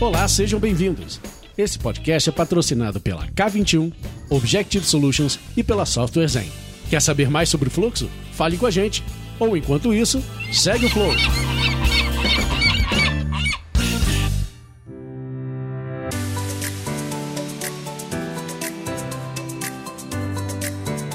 Olá, sejam bem-vindos. Esse podcast é patrocinado pela K21, Objective Solutions e pela Software Zen. Quer saber mais sobre o fluxo? Fale com a gente. Ou enquanto isso, segue o flow.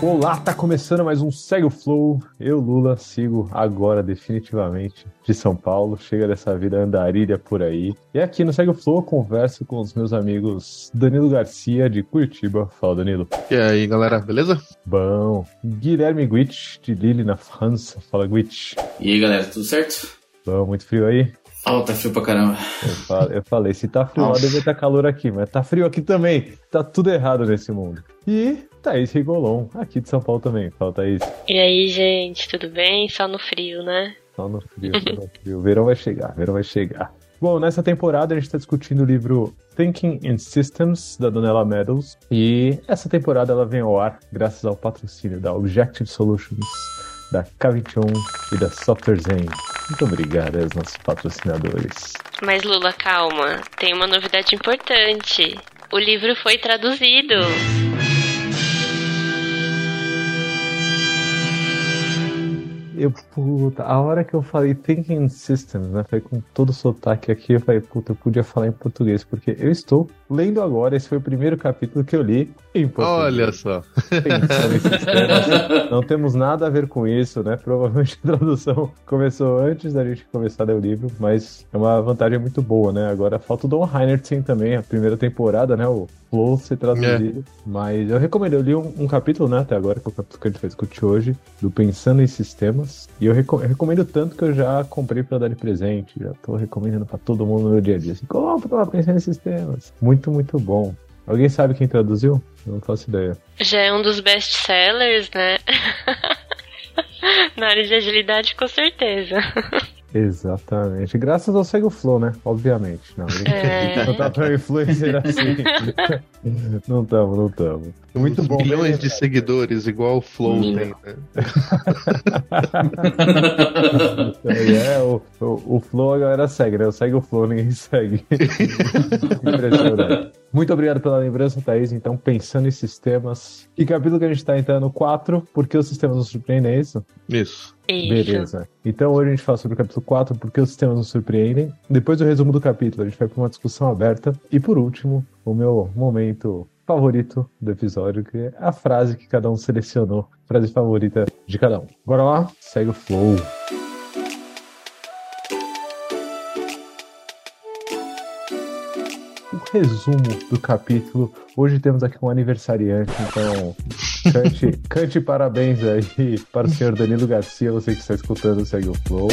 Olá, tá começando mais um Segue o Flow. Eu, Lula, sigo agora definitivamente de São Paulo. Chega dessa vida andarilha por aí. E aqui no Segue o Flow eu converso com os meus amigos Danilo Garcia, de Curitiba. Fala, Danilo. E aí, galera, beleza? Bom. Guilherme Guitch, de Lille, na França. Fala, Guitch. E aí, galera, tudo certo? Bom, muito frio aí? Oh, tá frio pra caramba. Eu falei, eu falei se tá frio lá, deve estar calor aqui, mas tá frio aqui também. Tá tudo errado nesse mundo. E Thaís Rigolon, aqui de São Paulo também. Fala, Thaís. E aí, gente, tudo bem? Só no frio, né? Só no frio, só no frio. O verão vai chegar, verão vai chegar. Bom, nessa temporada a gente está discutindo o livro Thinking in Systems, da Donella Meadows. E essa temporada ela vem ao ar graças ao patrocínio da Objective Solutions, da K21 e da Software Zen. Muito obrigado aos nossos patrocinadores. Mas Lula, calma, tem uma novidade importante. O livro foi traduzido. Eu, puta, a hora que eu falei Thinking Systems, né? Foi com todo o sotaque aqui, eu falei, puta, eu podia falar em português, porque eu estou lendo agora, esse foi o primeiro capítulo que eu li em português. Olha só. Não temos nada a ver com isso, né? Provavelmente a tradução começou antes da gente começar a ler o livro, mas é uma vantagem muito boa, né? Agora falta o Don Heinertsen também, a primeira temporada, né? O Flow ser traduzido. É. Mas eu recomendo, eu li um, um, capítulo, né, até agora, que é o capítulo que a gente vai discutir hoje, do Pensando em E eu, reco eu recomendo tanto que eu já comprei para dar de presente. Já tô recomendando para todo mundo no meu dia a dia. Assim, compra lá, Pensando em Sistemas. Muito, muito bom. Alguém sabe quem traduziu? Eu não faço ideia. Já é um dos best-sellers, né? Na área de agilidade, com certeza. Exatamente. Graças ao Segue o Flow, né? Obviamente. Não, é. não tá tão influencer assim. não tamo, não tamo. Muito bom. Milhões de seguidores, igual o Flow tem, né? é, o, o, o, Flow a galera segue, né? Eu segue o Flow, ninguém segue. Impressionante. Muito obrigado pela lembrança, Thaís. Então, pensando em sistemas. Que capítulo que a gente está entrando? 4, porque os sistemas nos surpreendem, é isso? Isso. Beleza. Então hoje a gente fala sobre o capítulo 4, porque os sistemas nos surpreendem. Depois do resumo do capítulo, a gente vai para uma discussão aberta. E por último, o meu momento favorito do episódio, que é a frase que cada um selecionou. Frase favorita de cada um. Bora lá? Segue o flow. resumo do capítulo. Hoje temos aqui um aniversariante, então cante, cante parabéns aí para o senhor Danilo Garcia, você que está escutando Segue o Flow.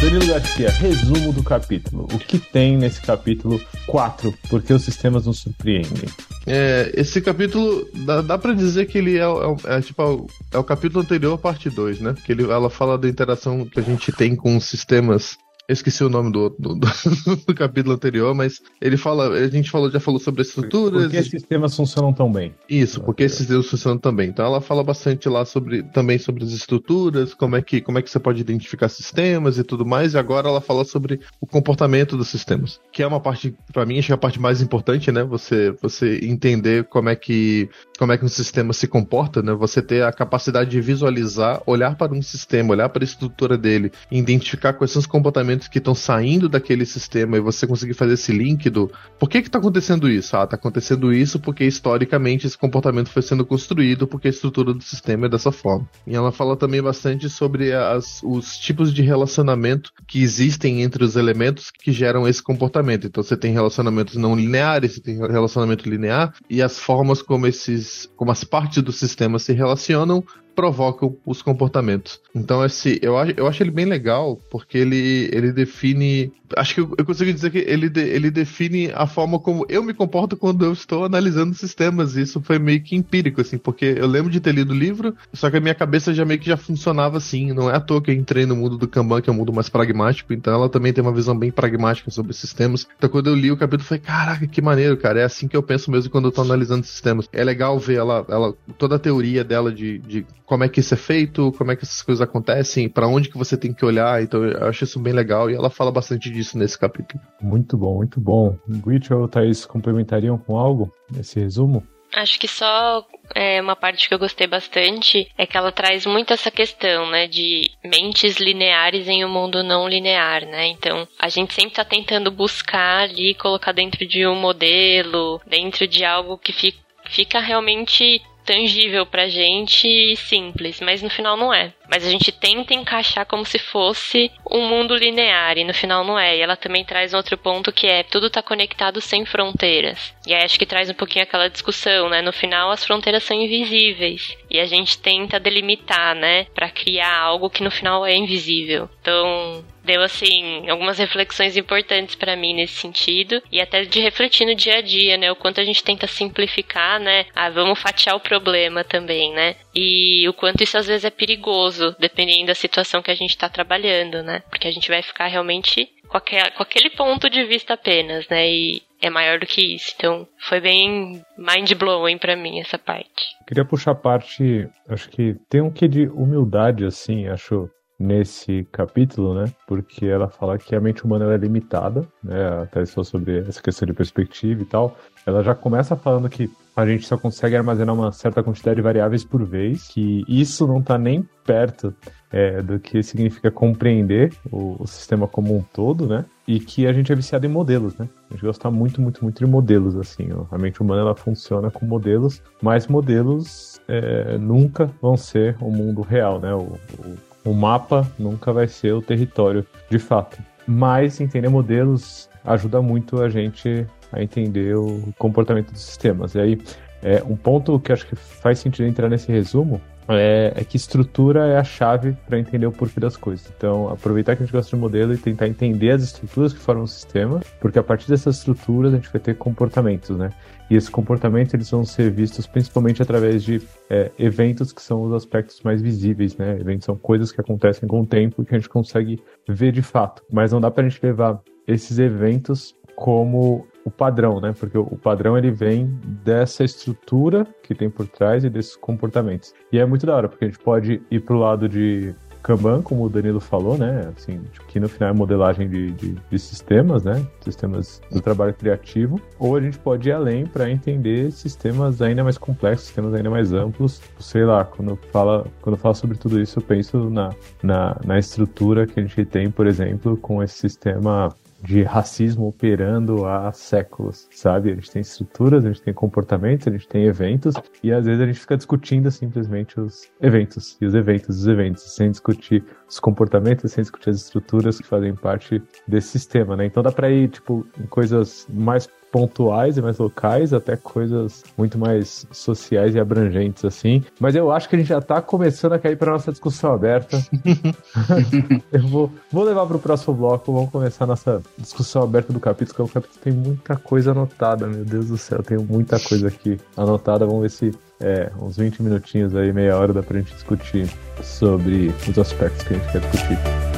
Danilo Garcia, resumo do capítulo. O que tem nesse capítulo 4? Porque os sistemas nos surpreendem. É, esse capítulo, dá, dá pra dizer que ele é, é, é tipo, é o capítulo anterior, parte 2, né? Que ele, ela fala da interação que a gente tem com os sistemas eu esqueci o nome do, do, do, do, capítulo anterior, mas ele fala. A gente falou, já falou sobre as estruturas. Por que esses sistemas funcionam tão bem? Isso, porque esses sistemas funcionam tão bem. Então ela fala bastante lá sobre também sobre as estruturas, como é que, como é que você pode identificar sistemas e tudo mais. E agora ela fala sobre o comportamento dos sistemas, que é uma parte, para mim, acho que é a parte mais importante, né? Você, você entender como é que como é que um sistema se comporta, né? Você ter a capacidade de visualizar, olhar para um sistema, olhar para a estrutura dele, identificar quais são os comportamentos que estão saindo daquele sistema e você conseguir fazer esse link do por que que tá acontecendo isso? Ah, tá acontecendo isso porque historicamente esse comportamento foi sendo construído porque a estrutura do sistema é dessa forma. E ela fala também bastante sobre as, os tipos de relacionamento que existem entre os elementos que geram esse comportamento. Então você tem relacionamentos não lineares, você tem relacionamento linear e as formas como esses, como as partes do sistema se relacionam provocam os comportamentos. Então, esse, eu, acho, eu acho ele bem legal, porque ele, ele define. Acho que eu, eu consigo dizer que ele, de, ele define a forma como eu me comporto quando eu estou analisando sistemas. Isso foi meio que empírico, assim, porque eu lembro de ter lido o livro, só que a minha cabeça já meio que já funcionava assim. Não é à toa que eu entrei no mundo do Kanban, que é um mundo mais pragmático, então ela também tem uma visão bem pragmática sobre sistemas. Então, quando eu li o capítulo, eu falei, caraca, que maneiro, cara. É assim que eu penso mesmo quando eu tô analisando sistemas. É legal ver ela, ela toda a teoria dela de, de como é que isso é feito, como é que essas coisas acontecem, para onde que você tem que olhar. Então eu acho isso bem legal e ela fala bastante disso nesse capítulo. Muito bom, muito bom. Gwitch ou Thaís complementariam com algo nesse resumo? Acho que só é, uma parte que eu gostei bastante é que ela traz muito essa questão, né, de mentes lineares em um mundo não linear, né? Então, a gente sempre está tentando buscar ali, colocar dentro de um modelo, dentro de algo que fica, fica realmente tangível pra gente e simples, mas no final não é. Mas a gente tenta encaixar como se fosse um mundo linear e no final não é. E ela também traz um outro ponto que é tudo tá conectado sem fronteiras. E aí acho que traz um pouquinho aquela discussão, né? No final as fronteiras são invisíveis e a gente tenta delimitar, né, para criar algo que no final é invisível. Então, deu assim algumas reflexões importantes para mim nesse sentido e até de refletir no dia a dia, né, o quanto a gente tenta simplificar, né? Ah, vamos fatiar o problema também, né? E o quanto isso às vezes é perigoso, dependendo da situação que a gente está trabalhando, né? Porque a gente vai ficar realmente com aquele, com aquele ponto de vista apenas, né? E é maior do que isso. Então, foi bem mind-blowing para mim essa parte. Queria puxar a parte, acho que tem um que de humildade, assim, acho nesse capítulo, né? Porque ela fala que a mente humana é limitada, né? Até falou sobre essa questão de perspectiva e tal. Ela já começa falando que a gente só consegue armazenar uma certa quantidade de variáveis por vez, que isso não está nem perto é, do que significa compreender o, o, sistema como um todo, né? E que a gente é viciado em modelos, né? A gente gosta muito, muito, muito de modelos, assim. Ó. A mente humana, ela funciona com modelos, mas modelos é, nunca vão ser o mundo real, né? O, o, o mapa nunca vai ser o território, de fato. Mas entender modelos ajuda muito a gente a entender o comportamento dos sistemas. E aí, é, um ponto que acho que faz sentido entrar nesse resumo é, é que estrutura é a chave para entender o porquê das coisas. Então, aproveitar que a gente gosta de modelo e tentar entender as estruturas que formam o sistema, porque a partir dessas estruturas a gente vai ter comportamentos, né? E esses comportamentos eles vão ser vistos principalmente através de é, eventos que são os aspectos mais visíveis, né? Eventos são coisas que acontecem com o tempo e que a gente consegue ver de fato. Mas não dá para a gente levar esses eventos como o padrão, né? Porque o padrão ele vem dessa estrutura que tem por trás e desses comportamentos. E é muito da hora, porque a gente pode ir pro lado de Kanban, como o Danilo falou, né? Assim, que no final é modelagem de, de, de, sistemas, né? Sistemas do trabalho criativo. Ou a gente pode ir além para entender sistemas ainda mais complexos, sistemas ainda mais amplos. Sei lá, quando fala, quando fala sobre tudo isso, eu penso na, na, na estrutura que a gente tem, por exemplo, com esse sistema de racismo operando há séculos, sabe? A gente tem estruturas, a gente tem comportamentos, a gente tem eventos, e às vezes a gente fica discutindo simplesmente os eventos, e os eventos, os eventos, sem discutir os comportamentos, sem discutir as estruturas que fazem parte desse sistema, né? Então dá pra ir, tipo, em coisas mais pontuais e mais locais, até coisas muito mais sociais e abrangentes, assim. Mas eu acho que a gente já tá começando a cair para nossa discussão aberta. eu vou, vou levar para o próximo bloco, vamos começar a nossa discussão aberta do capítulo, porque o capítulo tem muita coisa anotada, meu Deus do céu, tem muita coisa aqui anotada. Vamos ver se é, uns 20 minutinhos aí, meia hora, dá pra gente discutir sobre os aspectos que a gente quer discutir.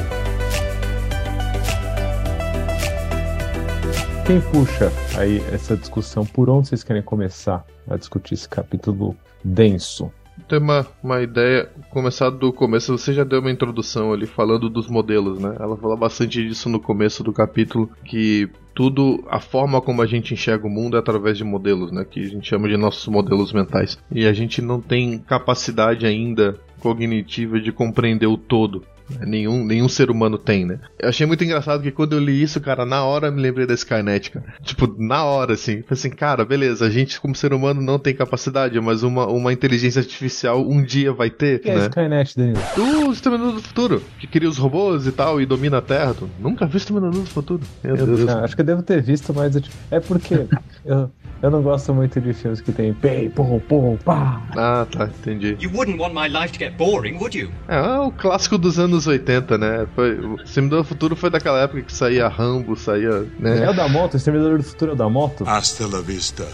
Quem puxa aí essa discussão? Por onde vocês querem começar a discutir esse capítulo denso? Tem uma, uma ideia, começar do começo, você já deu uma introdução ali falando dos modelos, né? Ela fala bastante disso no começo do capítulo, que tudo, a forma como a gente enxerga o mundo é através de modelos, né? Que a gente chama de nossos modelos mentais. E a gente não tem capacidade ainda cognitiva de compreender o todo. Nenhum, nenhum ser humano tem, né? Eu achei muito engraçado que quando eu li isso, cara, na hora eu me lembrei da Skynet, cara. Tipo, na hora, assim. Falei assim, cara, beleza, a gente como ser humano não tem capacidade, mas uma, uma inteligência artificial um dia vai ter, que né? é Skynet, Danilo? Do Exterminador do Futuro, que cria os robôs e tal, e domina a Terra. Tu nunca viu Exterminador do Futuro? Meu Deus. Não, acho que eu devo ter visto, mas eu- é porque eu, eu não gosto muito de filmes que tem pei, pum, pum, pá. Ah, tá, entendi. You wouldn't want my life to get boring, would you? É, é o clássico dos anos 80, né? Foi, o Exterminador do Futuro foi daquela época que saía Rambo, saía, né? É o da moto, o Exterminador do Futuro é o da moto? Hasta la vista,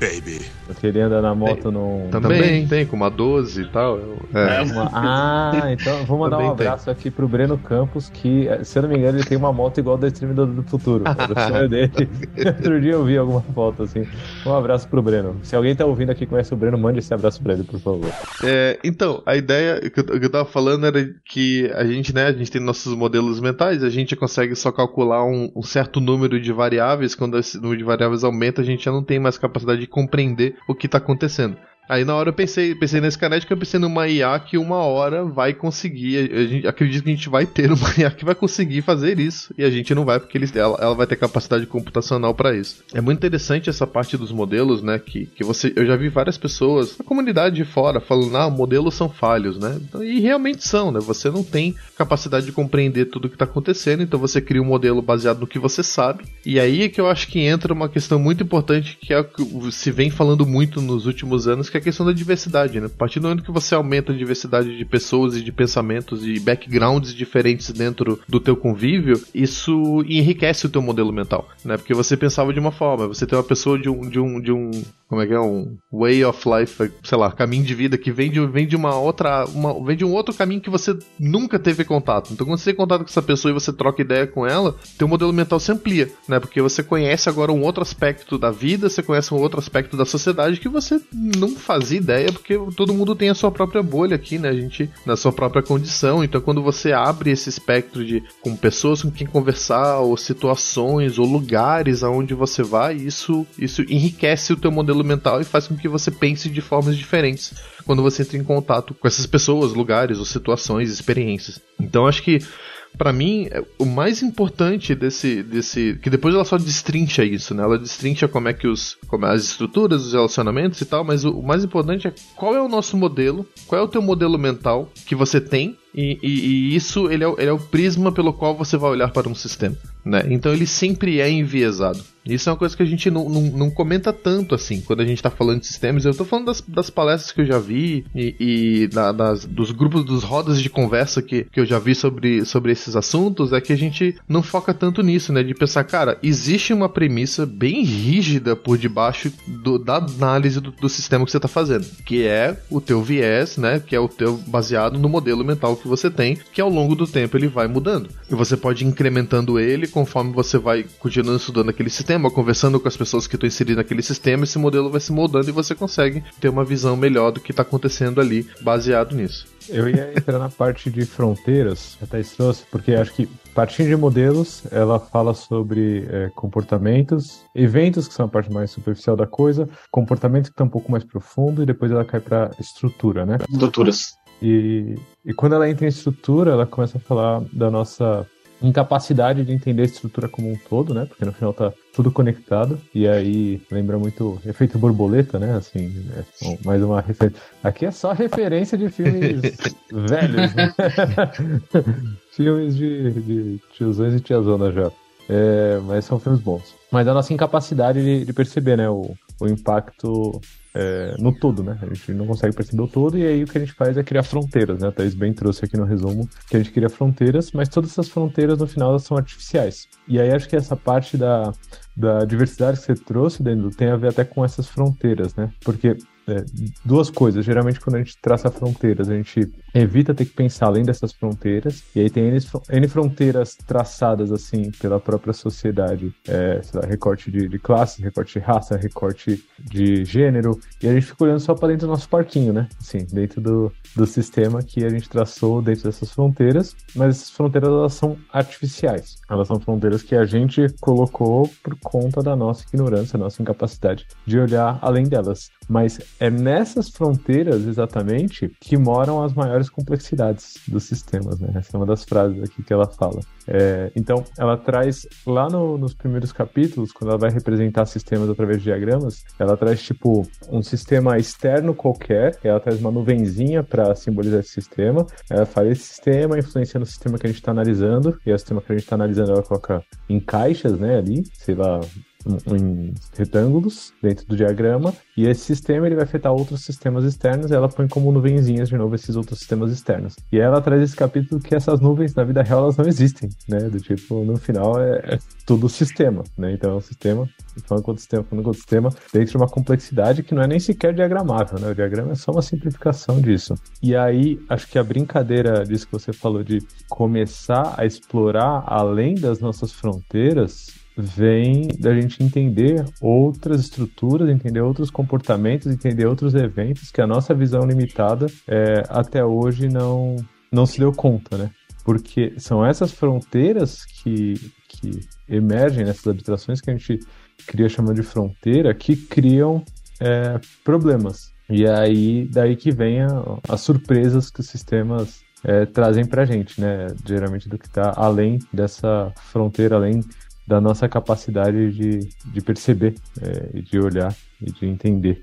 baby. Porque ele anda na moto num. Também, tem, com uma 12 e tal. É. Uma- Ah, então vou mandar um Também tem. abraço aqui pro Breno Campos, que, se eu não me engano, ele tem uma moto igual da Exterminador do Futuro. Era o dele. Outro dia eu vi alguma foto assim. Um abraço pro Breno. Se alguém tá ouvindo aqui e conhece o Breno, mande esse abraço pra ele, por favor. É, então, a ideia que eu, que eu tava falando era que a gente, né, a gente tem nossos modelos mentais, a gente consegue só calcular um, um certo número de variáveis, quando esse número de variáveis aumenta, a gente já não tem mais capacidade de compreender o que tá acontecendo. Aí na hora eu pensei, pensei nesse Kinetic, eu pensei numa IA que uma hora vai conseguir. A gente acredito que a gente vai ter uma IA que vai conseguir fazer isso. E a gente não vai, porque eles, ela, ela vai ter capacidade computacional para isso. É muito interessante essa parte dos modelos, né? Que, que você. Eu já vi várias pessoas, a comunidade de fora, falando, ah, modelos são falhos, né? E realmente são, né? Você não tem capacidade de compreender tudo o que está acontecendo, então você cria um modelo baseado no que você sabe. E aí é que eu acho que entra uma questão muito importante que é que se vem falando muito nos últimos anos, que é a questão da diversidade, né? A partir do momento que você aumenta a diversidade de pessoas e de pensamentos e backgrounds diferentes dentro do teu convívio, isso enriquece o teu modelo mental, né? Porque você pensava de uma forma, você tem uma pessoa de um de um de um como é que é um way of life, sei lá, caminho de vida que vem de, vem de uma outra, uma, vem de um outro caminho que você nunca teve contato. Então quando você tem contato com essa pessoa e você troca ideia com ela, teu modelo mental se amplia, né? Porque você conhece agora um outro aspecto da vida, você conhece um outro aspecto da sociedade que você não fazia ideia, porque todo mundo tem a sua própria bolha aqui, né? A gente na sua própria condição. Então quando você abre esse espectro de com pessoas com quem conversar, ou situações, ou lugares aonde você vai, isso isso enriquece o teu modelo mental e faz com que você pense de formas diferentes quando você entra em contato com essas pessoas, lugares, ou situações, experiências. Então acho que Pra mim, é- o mais importante desse, desse. Que depois ela só destrincha isso, né? Ela destrincha como é que os. Como é as estruturas, os relacionamentos e tal, mas o, o mais importante é qual é o nosso modelo, qual é o teu modelo mental que você tem, e, e- e isso ele é, o- ele é o prisma pelo qual você vai olhar para um sistema. Né? Então ele sempre é enviesado. Isso é uma coisa que a gente não, não, não comenta tanto assim quando a gente está falando de sistemas. Eu estou falando das, das palestras que eu já vi e, e da- das, dos grupos, dos rodas de conversa que, que eu já vi sobre, sobre esses assuntos. É que a gente não foca tanto nisso, né? De pensar, cara, existe uma premissa bem rígida por debaixo do- da análise do, do sistema que você está fazendo, que é o teu viés, né? Que é o teu baseado no modelo mental que você tem, que ao longo do tempo ele vai mudando. E você pode ir incrementando ele conforme você vai continuando estudando aquele sistema, conversando com as pessoas que estão inseridas naquele sistema, esse modelo vai se moldando e você consegue ter uma visão melhor do que está acontecendo ali, baseado nisso. Eu ia entrar na parte de fronteiras, até isso trouxe, porque acho que partindo de modelos, ela fala sobre é, comportamentos, eventos, que são a parte mais superficial da coisa, comportamento que está um pouco mais profundo, e depois ela cai para estrutura, né? Estruturas. E, e quando ela entra em estrutura, ela começa a falar da nossa incapacidade de entender a estrutura como um todo, né? Porque no final tá tudo conectado. E aí lembra muito efeito borboleta, né? Assim, é bom, mais uma referência. Aqui é só referência de filmes velhos, né? filmes de, de tiozões e tiazonas já. É, mas são filmes bons. Mas a nossa incapacidade de, de perceber, né? O, o impacto é, no todo, né? A gente não consegue perceber o todo e aí o que a gente faz é criar fronteiras, né? A Thaís bem trouxe aqui no resumo que a gente cria fronteiras, mas todas essas fronteiras no final elas são artificiais. E aí acho que essa parte da, da diversidade que você trouxe, Danilo, tem a ver até com essas fronteiras, né? Porque é, duas coisas. Geralmente, quando a gente traça fronteiras, a gente evita ter que pensar além dessas fronteiras. E aí tem N, fron- N fronteiras traçadas, assim, pela própria sociedade. É, lá, recorte de, de classe, recorte de raça, recorte de gênero. E a gente fica olhando só para dentro do nosso parquinho, né? Assim, dentro do, do sistema que a gente traçou dentro dessas fronteiras. Mas essas fronteiras, elas são artificiais. Elas são fronteiras que a gente colocou por conta da nossa ignorância, nossa incapacidade de olhar além delas. Mas é nessas fronteiras, exatamente, que moram as maiores complexidades dos sistemas, né? Essa é uma das frases aqui que ela fala. É, então, ela traz lá no, nos primeiros capítulos, quando ela vai representar sistemas através de diagramas, ela traz tipo um sistema externo qualquer, ela traz uma nuvenzinha para simbolizar esse sistema. Ela fala esse sistema influenciando o sistema que a gente está analisando, e é o sistema que a gente está analisando ela coloca em caixas, né, ali, sei lá, em retângulos dentro do diagrama e esse sistema ele vai afetar outros sistemas externos e ela põe como nuvenzinhas de novo esses outros sistemas externos. E ela traz esse capítulo que essas nuvens na vida real elas não existem, né? Do tipo, no final é, é tudo sistema, né? Então é um sistema, falando com outro sistema, falando com outro sistema, dentro de uma complexidade que não é nem sequer diagramável, né? O diagrama é só uma simplificação disso. E aí, acho que a brincadeira disso que você falou de começar a explorar além das nossas fronteiras vem da gente entender outras estruturas, entender outros comportamentos, entender outros eventos que a nossa visão limitada é, até hoje não, não se deu conta, né? Porque são essas fronteiras que, que emergem nessas abstrações que a gente cria chamando de fronteira que criam é, problemas. E aí, daí que vem a, as surpresas que os sistemas é, trazem pra gente, né? Geralmente do que está além dessa fronteira, além da nossa capacidade de, de perceber, é, de olhar e de entender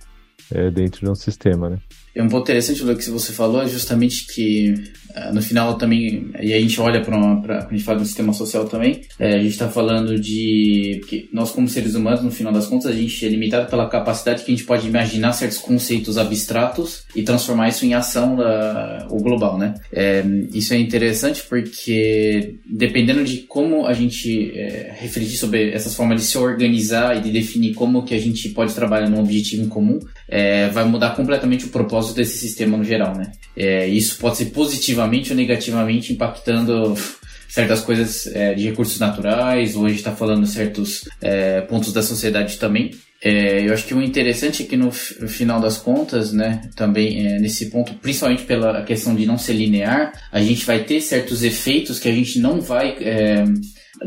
é, dentro de um sistema, né? É um ponto interessante do que você falou é justamente que uh, no final também, e a gente olha para a gente fala do sistema social também, é, a gente está falando de que nós como seres humanos, no final das contas, a gente é limitado pela capacidade que a gente pode imaginar certos conceitos abstratos e transformar isso em ação da, o global, né? É, isso é interessante porque dependendo de como a gente é, refletir sobre essas formas de se organizar e de definir como que a gente pode trabalhar num objetivo em comum, é, vai mudar completamente o propósito desse sistema no geral, né? É, isso pode ser positivamente ou negativamente impactando certas coisas é, de recursos naturais, ou a gente está falando certos é, pontos da sociedade também. É, eu acho que o interessante é que no, final das contas, né, também é, nesse ponto, principalmente pela questão de não ser linear, a gente vai ter certos efeitos que a gente não vai é,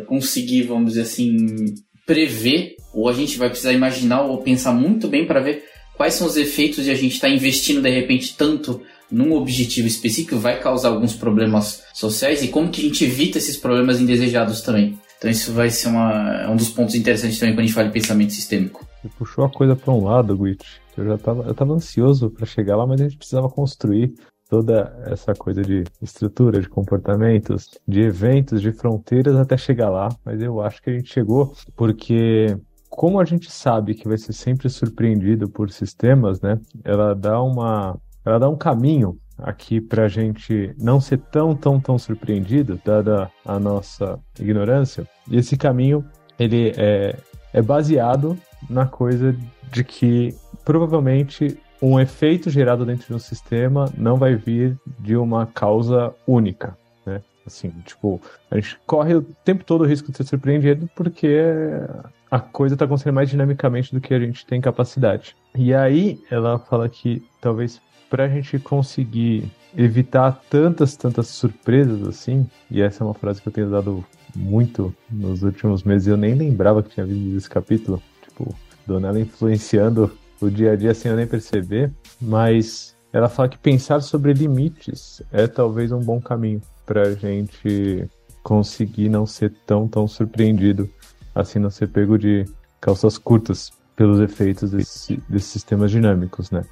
conseguir, vamos dizer assim, prever, ou a gente vai precisar imaginar ou pensar muito bem para ver quais são os efeitos de a gente estar tá investindo de repente tanto num objetivo específico vai causar alguns problemas sociais e como que a gente evita esses problemas indesejados também. Então isso vai ser uma, é um dos pontos interessantes também quando a gente fala de pensamento sistêmico. Você puxou a coisa para um lado, Guit. Eu já estava eu tava ansioso para chegar lá, mas a gente precisava construir toda essa coisa de estrutura, de comportamentos, de eventos, de fronteiras até chegar lá. Mas eu acho que a gente chegou porque como a gente sabe que vai ser sempre surpreendido por sistemas, né? Ela dá uma, ela dá um caminho aqui para a gente não ser tão, tão, tão surpreendido, dada a nossa ignorância. E esse caminho ele é, é baseado na coisa de que provavelmente um efeito gerado dentro de um sistema não vai vir de uma causa única, né? Assim, tipo, a gente corre o tempo todo o risco de ser surpreendido porque a coisa está acontecendo mais dinamicamente do que a gente tem capacidade. E aí ela fala que talvez para a gente conseguir evitar tantas, tantas surpresas assim, e essa é uma frase que eu tenho dado muito nos últimos meses, eu nem lembrava que tinha visto esse capítulo, tipo, Dona ela influenciando o dia a dia sem eu nem perceber, mas ela fala que pensar sobre limites é talvez um bom caminho para a gente conseguir não ser tão, tão surpreendido assim não ser pego de calças curtas pelos efeitos desse, desses sistemas dinâmicos, né?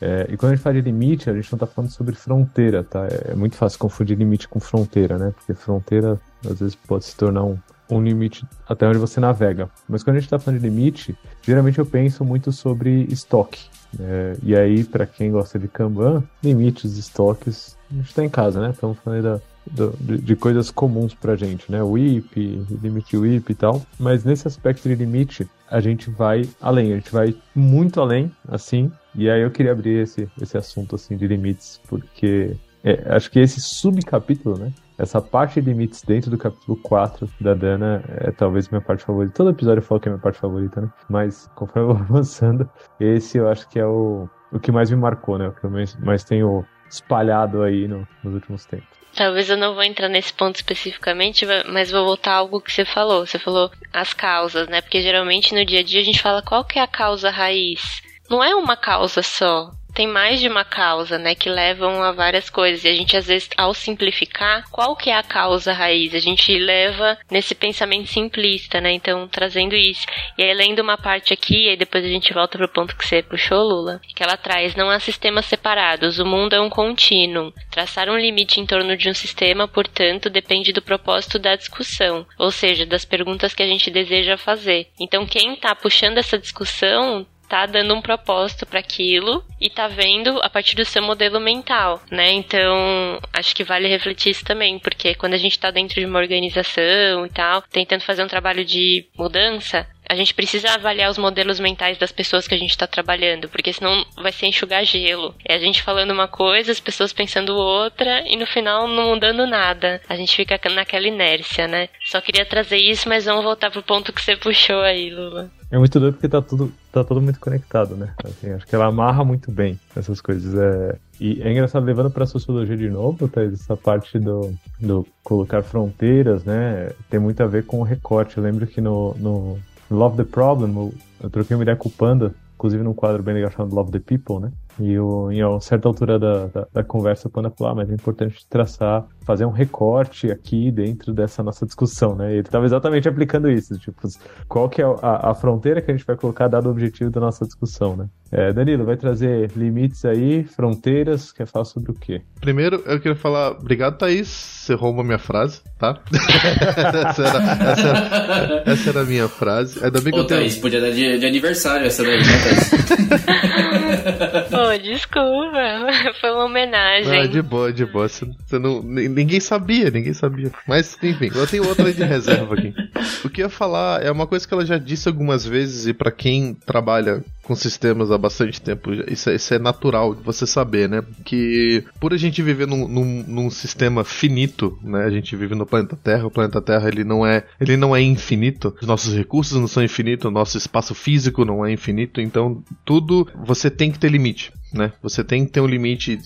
É, e quando a gente fala de limite, a gente não está falando sobre fronteira, tá? É, é, muito fácil confundir limite com fronteira, né? Porque fronteira às vezes pode se tornar um, um limite até onde você navega. Mas quando a gente está falando de limite, geralmente eu penso muito sobre estoque. É, e aí, para quem gosta de Kanban, limites, estoques, a gente está em casa, né? Estamos falando da, do, de, de, coisas comuns pra gente, né? O IP, limite WIP e tal. Mas nesse aspecto de limite, a gente vai além, a gente vai muito além, assim. E aí eu queria abrir esse, esse assunto, assim, de limites, porque é, acho que esse subcapítulo, né? Essa parte de limites dentro do capítulo 4 da Dana é talvez minha parte favorita. Todo episódio eu falo que é minha parte favorita, né? Mas conforme eu vou avançando, esse eu acho que é o, o que mais me marcou, né? O que eu mais, mais tenho espalhado aí no, nos últimos tempos. Talvez eu não vou entrar nesse ponto especificamente, mas vou voltar a algo que você falou. Você falou as causas, né? Porque geralmente no dia a dia a gente fala qual que é a causa raiz. não é uma causa só tem mais de uma causa, né, que levam a várias coisas. E a gente às vezes, ao simplificar, qual que é a causa raiz? A gente leva nesse pensamento simplista, né? Então, trazendo isso. E aí, lendo uma parte aqui, e depois a gente volta pro ponto que você puxou, Lula, que ela traz, não há sistemas separados, o mundo é um contínuo. Traçar um limite em torno de um sistema, portanto, depende do propósito da discussão, ou seja, das perguntas que a gente deseja fazer. Então, quem está puxando essa discussão tá dando um propósito para aquilo e tá vendo a partir do seu modelo mental, né? Então, acho que vale refletir isso também, porque quando a gente tá dentro de uma organização e tal, tentando fazer um trabalho de mudança, a gente precisa avaliar os modelos mentais das pessoas que a gente está trabalhando, porque senão vai ser enxugar gelo. É a gente falando uma coisa, as pessoas pensando outra e no final não mudando nada. A gente fica naquela inércia, né? Só queria trazer isso, mas vamos voltar pro ponto que você puxou aí, Lula. É muito doido porque tá tudo, tá tudo muito conectado, né? Assim, acho que ela amarra muito bem essas coisas. É... E é engraçado, levando pra sociologia de novo, tá, essa parte do, do colocar fronteiras, né? Tem muito a ver com o recorte. Eu lembro que no, no Love the Problem, eu troquei uma ideia com o Panda, inclusive num quadro bem legal chamado Love the People, né? E eu, em uma certa altura da, da, da conversa, o Panda falou, ah, mas é importante traçar, fazer um recorte aqui dentro dessa nossa discussão, né? E ele estava exatamente aplicando isso, tipo, qual que é a, a, fronteira que a gente vai colocar dado o objetivo da nossa discussão, né? É, Danilo, vai trazer limites aí, fronteiras, quer falar sobre o quê? Primeiro, eu queria falar, obrigado, Thaís, você rouba minha frase, tá? essa, era, essa, era, essa, era, a minha frase. Ainda bem que Ô, eu tenho... Thaís, podia dar de, de aniversário essa daí, né, Thaís? Pô, desculpa, foi uma homenagem. Ah, de boa, de boa. Você, você não, ninguém sabia, ninguém sabia. Mas, enfim, eu tenho outra de reserva aqui. O que eu ia falar é uma coisa que ela já disse algumas vezes, e para quem trabalha com sistemas há bastante tempo, isso é, isso é, natural de você saber, né? Que por a gente viver num, num, num, sistema finito, né? A gente vive no planeta Terra, o planeta Terra ele não é, ele não é infinito, os nossos recursos não são infinitos, o nosso espaço físico não é infinito, então tudo você tem que ter limite né? Você tem que ter um limite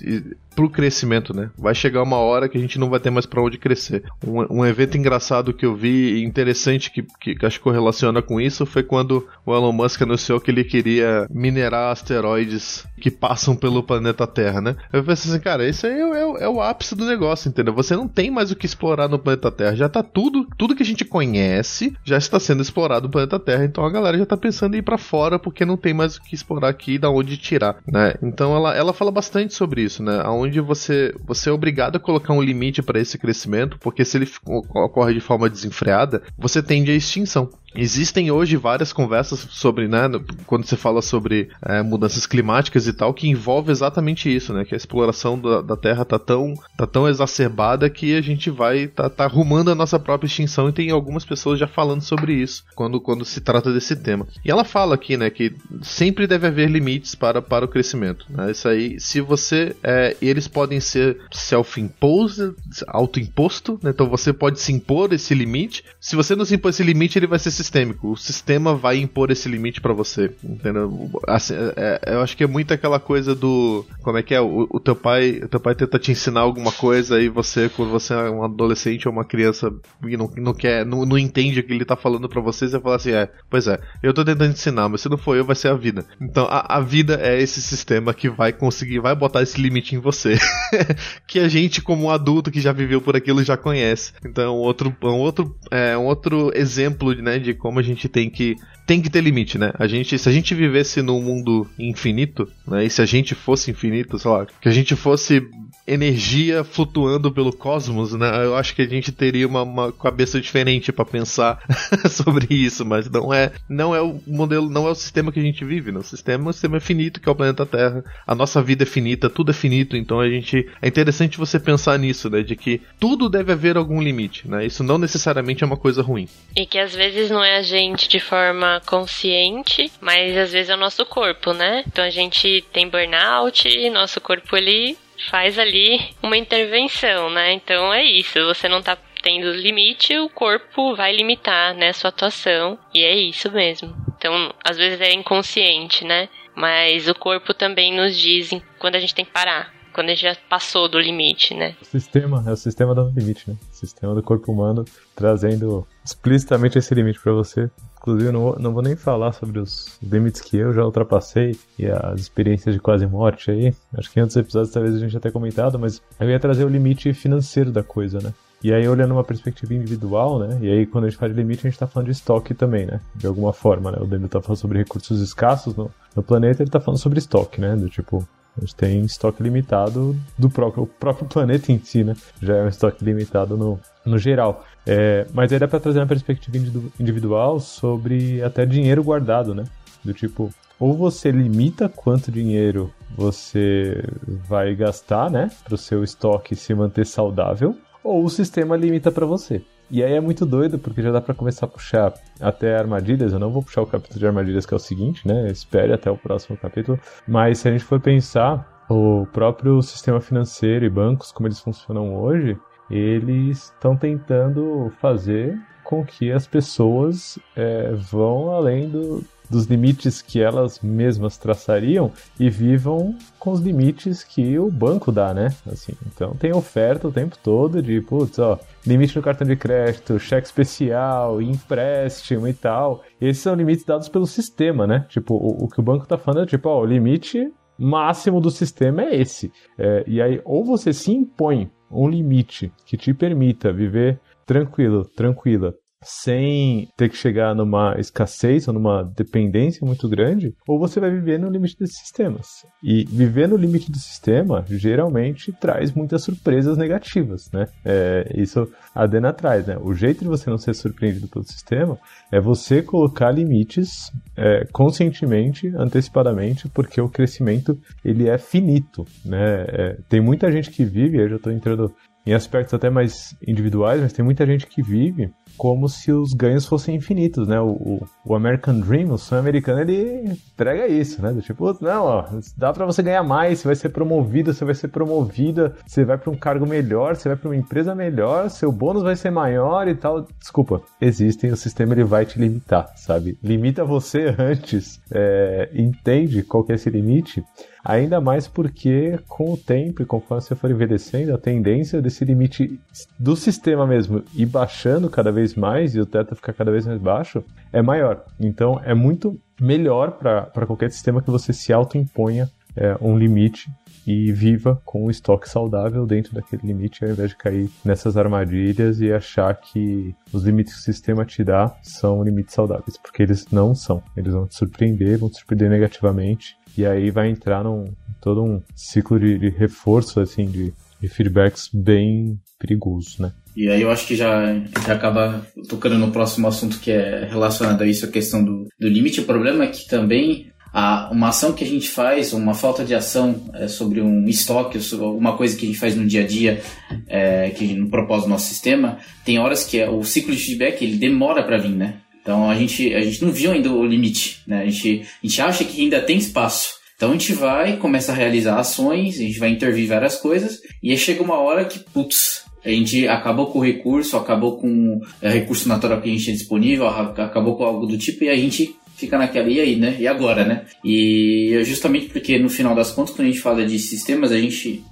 pro crescimento, né? Vai chegar uma hora que a gente não vai ter mais para onde crescer. Um, um, evento engraçado que eu vi interessante que, que, que, acho que correlaciona com isso foi quando o Elon Musk anunciou que ele queria minerar asteroides que passam pelo planeta Terra, né? Eu pensei assim, cara, isso aí é, é, é, o ápice do negócio, entendeu? Você não tem mais o que explorar no planeta Terra. Já tá tudo, tudo que a gente conhece já está sendo explorado no planeta Terra. Então a galera já tá pensando em ir para fora porque não tem mais o que explorar aqui e da onde tirar, né? Então ela, ela fala bastante sobre isso, né? Onde você, você é obrigado a colocar um limite para esse crescimento, porque se ele ocorre de forma desenfreada, você tende à extinção. Existem hoje várias conversas sobre, né, quando você fala sobre é, mudanças climáticas e tal, que envolve exatamente isso, né, que a exploração da, da Terra tá tão, tá tão exacerbada que a gente vai tá, tá arrumando a nossa própria extinção e tem algumas pessoas já falando sobre isso quando, quando se trata desse tema. E ela fala aqui, né, que sempre deve haver limites para, para o crescimento. Né, isso aí, se você, é, eles podem ser self-imposed, auto-imposto, né, então você pode se impor esse limite. Se você não se impor esse limite, ele vai ser sistêmico. O sistema vai impor esse limite para você, entendeu? Assim, é, é, eu acho que é muito aquela coisa do como é que é o, o, teu pai, o teu pai tenta te ensinar alguma coisa e você, quando você é um adolescente ou uma criança e não, não quer, não, não entende o que ele tá falando para você, você fala assim, é, pois é, eu tô tentando ensinar, mas se não for eu, vai ser a vida. Então a, a vida é esse sistema que vai conseguir, vai botar esse limite em você, que a gente como adulto que já viveu por aquilo já conhece. Então outro, um outro, é, um outro exemplo, né, de como a gente tem que tem que ter limite, né? A gente, se a gente vivesse num mundo infinito, né? E se a gente fosse infinito, sei lá, que a gente fosse energia flutuando pelo cosmos, né? Eu acho que a gente teria uma, uma cabeça diferente para pensar sobre isso, mas não é, não é o modelo, não é o sistema que a gente vive, né? O sistema é um sistema finito que é o planeta Terra. A nossa vida é finita, tudo é finito, então a gente é interessante você pensar nisso, né? De que tudo deve haver algum limite, né? Isso não necessariamente é uma coisa ruim. E que às vezes não é a gente de forma consciente, mas às vezes é o nosso corpo, né? Então a gente tem burnout, nosso corpo ele faz ali uma intervenção, né? Então é isso, você não tá tendo limite, o corpo vai limitar, né, sua atuação, e é isso mesmo. Então, às vezes é inconsciente, né? Mas o corpo também nos diz quando a gente tem que parar, quando gente já passou do limite, né? O sistema, é o sistema do limite, né? O sistema do corpo humano trazendo explicitamente esse limite para você. Inclusive, eu não não vou nem falar sobre os limites que eu já ultrapassei e as experiências de quase morte aí. Acho que em outros episódios talvez a gente tenha comentado, mas eu ia trazer o limite financeiro da coisa, né? E aí, olhando uma perspectiva individual, né? E aí, quando a gente fala de limite, a gente tá falando de estoque também, né? De alguma forma, né? O Daniel tá falando sobre recursos escassos no, no planeta, ele tá falando sobre estoque, né? Do tipo, a gente tem estoque limitado do próprio, o próprio planeta em si, né? Já é um estoque limitado no, no geral. É, mas aí dá para trazer uma perspectiva individual sobre até dinheiro guardado, né? Do tipo, ou você limita quanto dinheiro você vai gastar, né, para o seu estoque se manter saudável, ou o sistema limita para você. E aí é muito doido, porque já dá para começar a puxar até armadilhas. Eu não vou puxar o capítulo de armadilhas, que é o seguinte, né? Espere até o próximo capítulo. Mas se a gente for pensar, o próprio sistema financeiro e bancos, como eles funcionam hoje, eles estão tentando fazer com que as pessoas é, vão além do, dos limites que elas mesmas traçariam e vivam com os limites que o banco dá, né? Assim, então tem oferta o tempo todo de, putz, ó, limite no cartão de crédito, cheque especial, empréstimo e tal. Esses são limites dados pelo sistema, né? Tipo, o, o que o banco tá falando é tipo, ó, o limite máximo do sistema é esse. É, e aí, ou você se impõe um limite que te permita viver tranquilo, tranquila, sem ter que chegar numa escassez ou numa dependência muito grande, ou você vai viver no limite desses sistemas. E viver no limite do sistema geralmente traz muitas surpresas negativas, né? É, isso a Dena traz, né? O jeito de você não ser surpreendido pelo sistema é você colocar limites é, conscientemente, antecipadamente, porque o crescimento ele é finito, né? É, tem muita gente que vive, eu já estou entrando em aspectos até mais individuais, mas tem muita gente que vive como se os ganhos fossem infinitos, né? O, o, American Dream, o sonho americano, ele prega isso, né? Do tipo, não, ó, dá para você ganhar mais, você vai ser promovido, você vai ser promovida, você vai para um cargo melhor, você vai para uma empresa melhor, seu bônus vai ser maior e tal. Desculpa, existem, o sistema ele vai te limitar, sabe? Limita você antes, é, entende qual que é esse limite Ainda mais porque, com o tempo e conforme você for envelhecendo, a tendência desse limite do sistema mesmo ir baixando cada vez mais e o teto ficar cada vez mais baixo é maior. Então é muito melhor para qualquer sistema que você se autoimponha é, um limite e viva com um estoque saudável dentro daquele limite, ao invés de cair nessas armadilhas e achar que os limites que o sistema te dá são limites saudáveis, porque eles não são. Eles vão te surpreender, vão te surpreender negativamente e aí vai entrar num todo um ciclo de, de reforço, assim, de, de feedbacks bem perigoso, né? E aí eu acho que já, já acaba tocando no próximo assunto que é relacionado a isso, a questão do, do limite. O problema é que também a, uma ação que a gente faz, uma falta de ação é, sobre um estoque, alguma coisa que a gente faz no dia a dia, é, que no propósito do nosso sistema, tem horas que é, o ciclo de feedback ele demora para vir, né? Então a gente, a gente não viu ainda o limite, né? A gente, a gente acha que ainda tem espaço. Então a gente vai, começa a realizar ações, a gente vai intervir várias coisas, e aí chega uma hora que, putz, a gente acabou com o recurso, acabou com o é, recurso natural que a gente tinha disponível, acabou com algo do tipo, e a gente fica naquela, e aí, né? E agora, né? E é justamente porque no final das contas, quando a gente fala de sistemas, a gente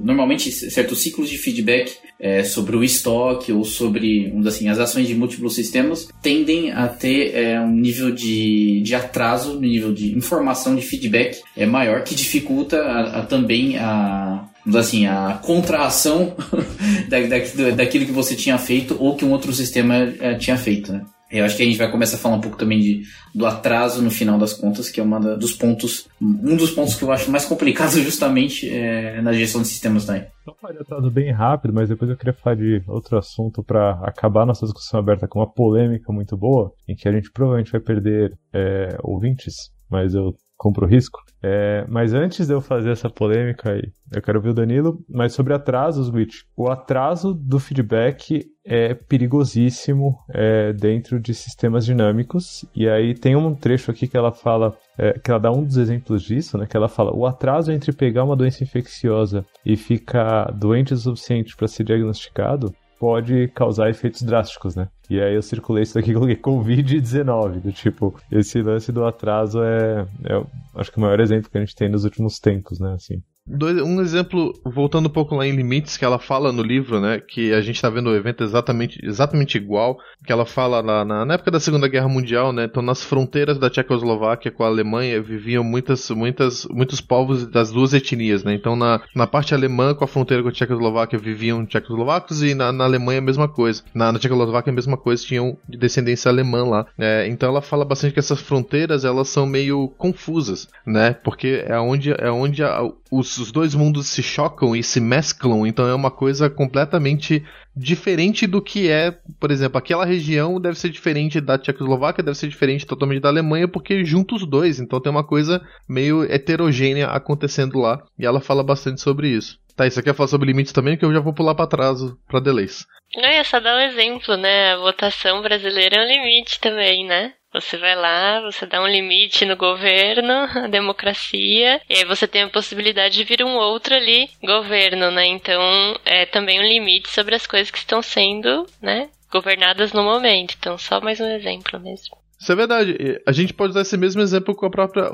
normalmente certos ciclos de feedback é, sobre o estoque ou sobre assim, as ações de múltiplos sistemas tendem a ter é, um nível de, de atraso no nível de informação de feedback é maior que dificulta a, a também a assim a contração da, da, daquilo que você tinha feito ou que um outro sistema é, tinha feito né? Eu acho que a gente vai começar a falar um pouco também de, do atraso no final das contas, que é uma dos pontos, um dos pontos que eu acho mais complicado justamente é, na gestão de sistemas também. Só faria atraso bem rápido, mas depois eu queria falar de outro assunto para acabar nossa discussão aberta com uma polêmica muito boa, em que a gente provavelmente vai perder é, ouvintes, mas eu compro risco. É, mas antes de eu fazer essa polêmica aí, eu quero ouvir o Danilo, mas sobre atrasos, Witch. O atraso do feedback é perigosíssimo é, dentro de sistemas dinâmicos. E aí tem um trecho aqui que ela fala, é, que ela dá um dos exemplos disso, né? Que ela fala: o atraso entre pegar uma doença infecciosa e ficar doente o suficiente para ser diagnosticado pode causar efeitos drásticos, né? E aí eu circulei isso aqui e coloquei Covid-19, do tipo, esse lance do atraso é, é, acho que o maior exemplo que a gente tem nos últimos tempos, né? Assim, Dois, um exemplo, voltando um pouco lá em Limites, que ela fala no livro, né? Que a gente tá vendo o evento exatamente, exatamente igual, que ela fala na, na, na época da Segunda Guerra Mundial, né? Então, nas fronteiras da Tchecoslováquia com a Alemanha viviam muitas, muitas, muitos povos das duas etnias, né? Então, na, na parte alemã, com a fronteira com a Tchecoslováquia, viviam tchecoslovacos e na, na Alemanha a mesma coisa. Na, na Tchecoslováquia a mesma coisa, tinham de descendência alemã lá. É, então, ela fala bastante que essas fronteiras elas são meio confusas, né? Porque é onde, é onde a, os, os dois mundos se chocam e se mesclam, então é uma coisa completamente diferente do que é, por exemplo, aquela região deve ser diferente da Tchecoslováquia, deve ser diferente totalmente da Alemanha, porque junta os dois, então tem uma coisa meio heterogênea acontecendo lá, e ela fala bastante sobre isso. Tá, isso aqui quer falar sobre limites também, que eu já vou pular para trás para delays. Não, é só dar um exemplo, né? A votação brasileira é um limite também, né? Você vai lá, você dá um limite no governo, a democracia, e aí você tem a possibilidade de vir um outro ali governo, né? Então é também um limite sobre as coisas que estão sendo, né? Governadas no momento. Então, só mais um exemplo mesmo. Isso é verdade. A gente pode usar esse mesmo exemplo com a própria.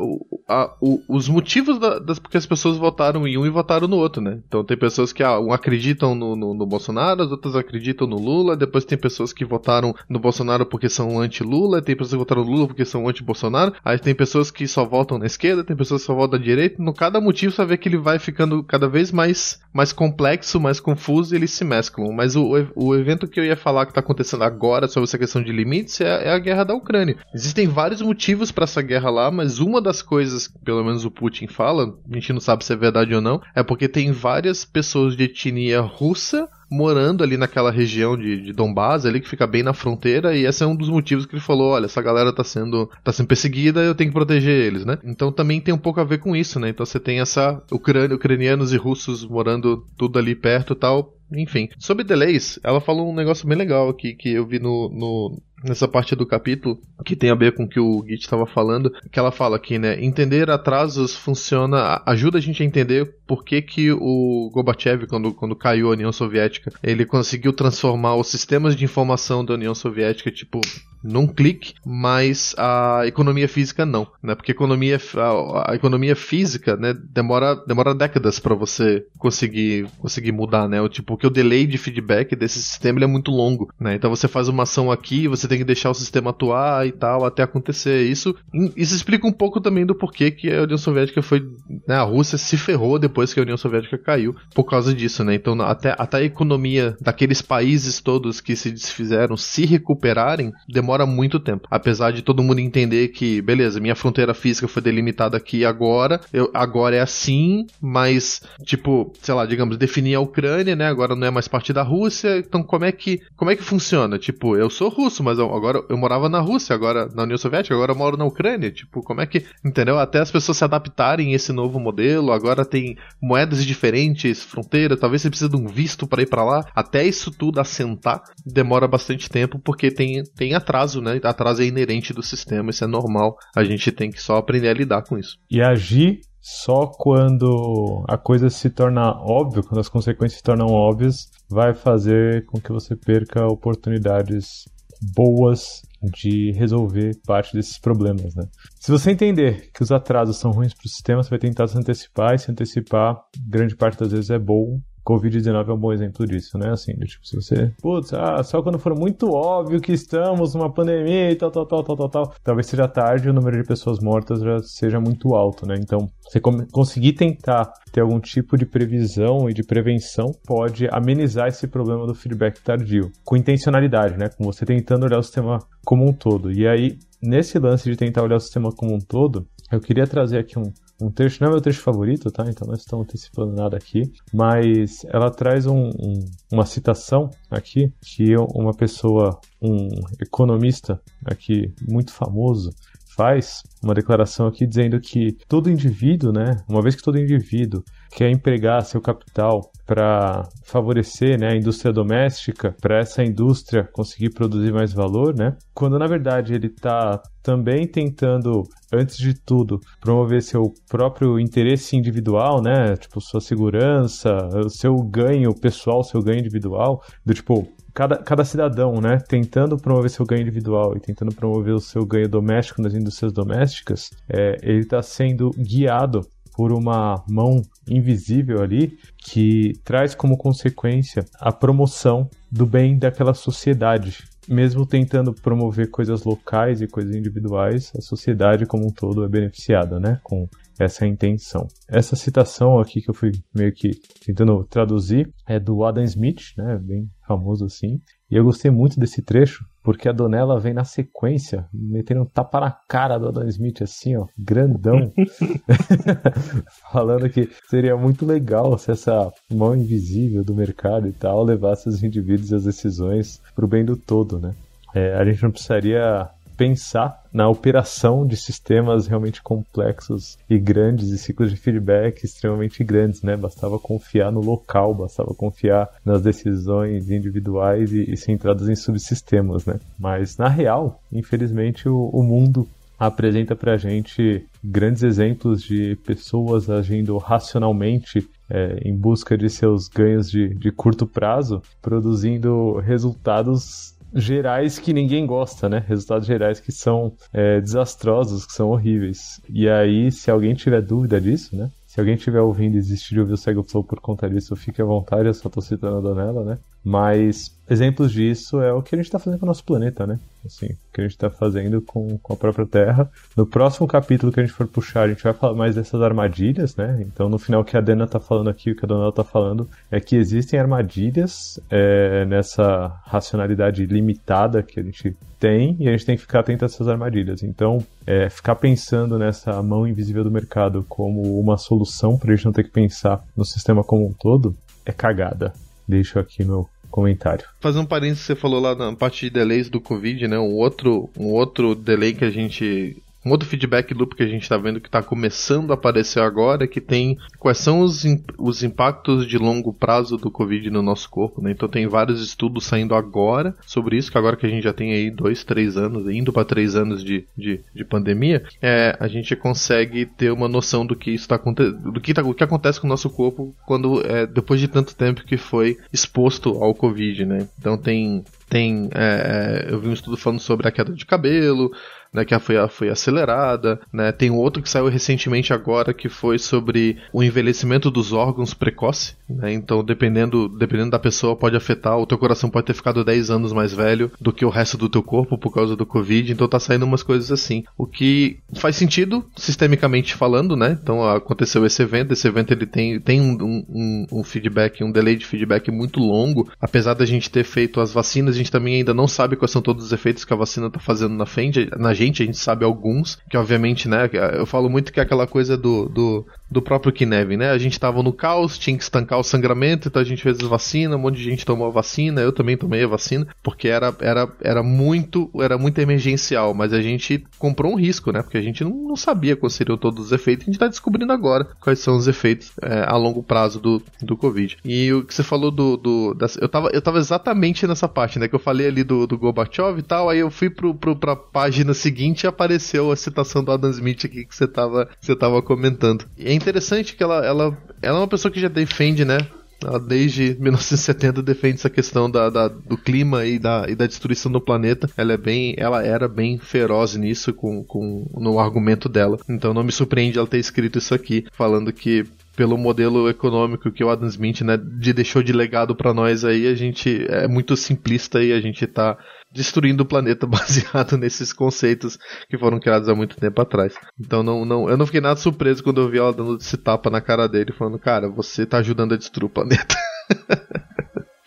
A, o, os motivos da, das porque as pessoas votaram em um e votaram no outro, né? Então tem pessoas que ah, um acreditam no, no, no, Bolsonaro, as outras acreditam no Lula, depois tem pessoas que votaram no Bolsonaro porque são anti-Lula, tem pessoas que votaram no Lula porque são anti-Bolsonaro, aí tem pessoas que só votam na esquerda, tem pessoas que só votam na direita. No cada motivo você vê que ele vai ficando cada vez mais, mais complexo, mais confuso e eles se mesclam. Mas o, o evento que eu ia falar que está acontecendo agora sobre essa questão de limites é, é a guerra da Ucrânia. Existem vários motivos para essa guerra lá, mas uma das coisas que pelo menos o Putin fala, a gente não sabe se é verdade ou não, é porque tem várias pessoas de etnia russa morando ali naquela região de, de Donbass, ali que fica bem na fronteira, e esse é um dos motivos que ele falou, olha, essa galera tá sendo, tá sendo perseguida, eu tenho que proteger eles, né? Então também tem um pouco a ver com isso, né? Então você tem essa Ucrânia, ucranianos e russos morando tudo ali perto tal, enfim. Sobre delays, ela falou um negócio bem legal aqui que eu vi no, no nessa parte do capítulo, que tem a ver com o que o Git estava falando, que ela fala aqui, né? Entender atrasos funciona, ajuda a gente a entender por que, que o Gorbachev, quando, quando caiu a União Soviética, ele conseguiu transformar os sistemas de informação da União Soviética, tipo, num clique, mas a economia física não, né? Porque a economia, a, a economia física, né, demora, demora décadas para você conseguir, conseguir mudar, né? O tipo que o delay de feedback desse sistema é muito longo, né? Então você faz uma ação aqui, você tem que deixar o sistema atuar e tal até acontecer isso. Isso explica um pouco também do porquê que a União Soviética foi, né, a Rússia se ferrou depois que a União Soviética caiu por causa disso, né? Então até, até a economia daqueles países todos que se desfizeram se recuperarem demora demora muito tempo. Apesar de todo mundo entender que, beleza, minha fronteira física foi delimitada aqui agora, eu, agora é assim, mas, tipo, sei lá, digamos, definir a Ucrânia, né? Agora não é mais parte da Rússia, então como é que, como é que funciona? Tipo, eu sou russo, mas eu, agora eu morava na Rússia, agora na União Soviética, agora eu moro na Ucrânia. Tipo, como é que, entendeu? Até as pessoas se adaptarem a esse novo modelo, agora tem moedas diferentes, fronteira, talvez você precise de um visto para ir para lá. Até isso tudo assentar demora bastante tempo porque tem, tem atraso atraso, né? Atraso é inerente do sistema, isso é normal. A gente tem que só aprender a lidar com isso. E agir só quando a coisa se torna óbvia, quando as consequências se tornam óbvias, vai fazer com que você perca oportunidades boas de resolver parte desses problemas, né? Se você entender que os atrasos são ruins para o sistema, você vai tentar se antecipar, e se antecipar, grande parte das vezes é bom, Covid-19 é um bom exemplo disso, né? Assim, tipo, se você, putz, ah, só quando for muito óbvio que estamos numa pandemia e tal, tal, tal, tal, tal, tal, talvez seja tarde o número de pessoas mortas já seja muito alto, né? Então, você conseguir tentar ter algum tipo de previsão e de prevenção pode amenizar esse problema do feedback tardio, com intencionalidade, né? Com você tentando olhar o sistema como um todo. E aí, nesse lance de tentar olhar o sistema como um todo, eu queria trazer aqui um, um trecho, não é meu trecho favorito, tá? Então não estamos antecipando nada aqui, mas ela traz um, um, uma citação aqui que uma pessoa, um economista aqui muito famoso, faz uma declaração aqui dizendo que todo indivíduo, né, uma vez que todo indivíduo quer empregar seu capital para favorecer né, a indústria doméstica, para essa indústria conseguir produzir mais valor, né? Quando na verdade ele está também tentando, antes de tudo, promover seu próprio interesse individual, né? Tipo, sua segurança, o seu ganho pessoal, seu ganho individual, do tipo, cada, cada cidadão, né, tentando promover seu ganho individual e tentando promover o seu ganho doméstico nas indústrias domésticas, é, ele está sendo guiado por uma mão invisível ali que traz como consequência a promoção do bem daquela sociedade. Mesmo tentando promover coisas locais e coisas individuais, a sociedade como um todo é beneficiada, né? Com essa intenção. Essa citação aqui que eu fui meio que tentando traduzir é do Adam Smith, né? Bem famoso assim. E eu gostei muito desse trecho, porque a Donella vem na sequência, metendo um tapa na cara do Adam Smith, assim, ó, grandão, falando que seria muito legal se essa mão invisível do mercado e tal levasse os indivíduos e as decisões para o bem do todo, né? É, a gente não precisaria pensar na operação de sistemas realmente complexos e grandes e ciclos de feedback extremamente grandes, né? Bastava confiar no local, bastava confiar nas decisões individuais e, e centradas em subsistemas, né? Mas na real, infelizmente, o, o mundo apresenta para gente grandes exemplos de pessoas agindo racionalmente é, em busca de seus ganhos de, de curto prazo, produzindo resultados gerais que ninguém gosta, né? Resultados gerais que são é, desastrosos, que são horríveis. E aí, se alguém tiver dúvida disso, né? Se alguém estiver ouvindo e desistir de ouvir o Sega Flow por conta disso, fique à vontade, eu só tô citando a Donella, né? Mas exemplos disso é o que a gente está fazendo com o nosso planeta, né? Assim, o que a gente está fazendo com, com a própria Terra. No próximo capítulo que a gente for puxar, a gente vai falar mais dessas armadilhas, né? Então, no final, o que a Dana está falando aqui, o que a Donella está falando, é que existem armadilhas é, nessa racionalidade limitada que a gente tem e a gente tem que ficar atento a essas armadilhas. Então, é, ficar pensando nessa mão invisível do mercado como uma solução para a gente não ter que pensar no sistema como um todo é cagada deixo aqui meu comentário. Fazer um parênteses, você falou lá na parte de delays do Covid, né? Um outro, um outro delay que a gente um outro feedback loop que a gente está vendo que está começando a aparecer agora, que tem quais são os, os impactos de longo prazo do Covid no nosso corpo, né? Então tem vários estudos saindo agora sobre isso, que agora que a gente já tem aí dois, três anos, indo para três anos de, de, de pandemia, é, a gente consegue ter uma noção do que está do que, tá, o que acontece com o nosso corpo quando é, depois de tanto tempo que foi exposto ao Covid, né? Então tem tem é, é eu vi um estudo falando sobre a queda de cabelo né, que foi, foi acelerada, né? Tem outro que saiu recentemente agora que foi sobre o envelhecimento dos órgãos precoce, né? Então, dependendo, dependendo da pessoa, pode afetar, o teu coração pode ter ficado 10 anos mais velho do que o resto do teu corpo por causa do Covid, então tá saindo umas coisas assim. O que faz sentido, sistemicamente falando, né? Então, aconteceu esse evento, esse evento ele tem, tem um, um, um feedback, um delay de feedback muito longo, apesar da gente ter feito as vacinas, a gente também ainda não sabe quais são todos os efeitos que a vacina tá fazendo na frente, na gente gente, a gente sabe alguns, que obviamente, né, eu falo muito que é aquela coisa do, do, do próprio Kinevin, né, a gente tava no caos, tinha que estancar o sangramento, então a gente fez as vacinas, um monte de gente tomou a vacina, eu também tomei a vacina, porque era, era, era muito, era muito emergencial, mas a gente comprou um risco, né, porque a gente não, não sabia quais seriam todos os efeitos, a gente tá descobrindo agora quais são os efeitos é, a longo prazo do, do Covid. E o que você falou do, do das, eu, tava, eu tava exatamente nessa parte, né, que eu falei ali do, do Gorbachev e tal, aí eu fui pro, pro, pra página seguinte seguinte apareceu a citação do Adam Smith aqui que você estava você tava comentando. E é interessante que ela, ela, ela é uma pessoa que já defende, né? Ela desde 1970 defende essa questão da, da, do clima e da, e da destruição do planeta. Ela é bem, ela era bem feroz nisso com, com no argumento dela. Então não me surpreende ela ter escrito isso aqui, falando que pelo modelo econômico que o Adam Smith né, de deixou de legado para nós aí, a gente é muito simplista e a gente tá destruindo o planeta baseado nesses conceitos que foram criados há muito tempo atrás. Então não, não, eu não fiquei nada surpreso quando eu vi ela dando esse tapa na cara dele, falando, cara, você tá ajudando a destruir o planeta.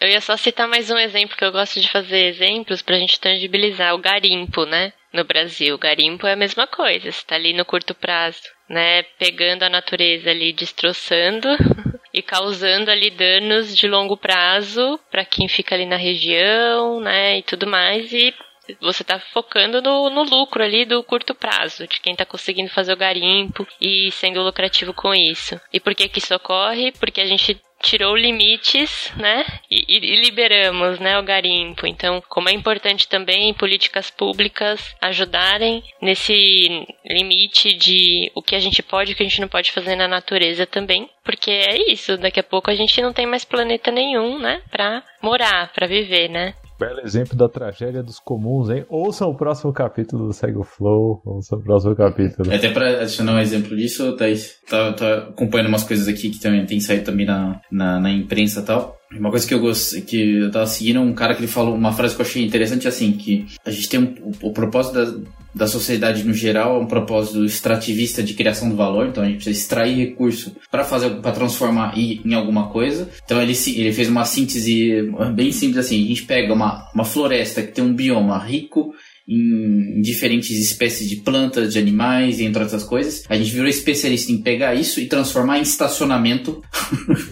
Eu ia só citar mais um exemplo que eu gosto de fazer exemplos pra gente tangibilizar o garimpo, né? No Brasil, garimpo é a mesma coisa, você tá ali no curto prazo, né? Pegando a natureza ali, destroçando e causando ali danos de longo prazo para quem fica ali na região, né, e tudo mais, e você está focando no, no, lucro ali do curto prazo, de quem está conseguindo fazer o garimpo e sendo lucrativo com isso. E por que que isso ocorre? Porque a gente tirou limites, né? E, e, liberamos, né, o garimpo. Então, como é importante também políticas públicas ajudarem nesse limite de o que a gente pode e o que a gente não pode fazer na natureza também, porque é isso. Daqui a pouco a gente não tem mais planeta nenhum, né, para morar, para viver, né? Belo exemplo da tragédia dos comuns, hein? Ouçam o próximo capítulo do Segue o Flow. Ouçam o próximo capítulo. Até pra adicionar um exemplo disso, tá, tá acompanhando umas coisas aqui que também tem saído também na, na, na imprensa e tal. Uma coisa que eu gosto, que eu tava seguindo um cara que ele falou uma frase que eu achei interessante assim, que a gente tem um, o, o propósito da, da sociedade no geral é um propósito extrativista de criação do valor, então a gente precisa extrair recurso para fazer para transformar em alguma coisa. Então ele, ele fez uma síntese bem simples assim, a gente pega uma, uma floresta que tem um bioma rico em diferentes espécies de plantas, de animais, entre outras coisas. A gente virou especialista em pegar isso e transformar em estacionamento.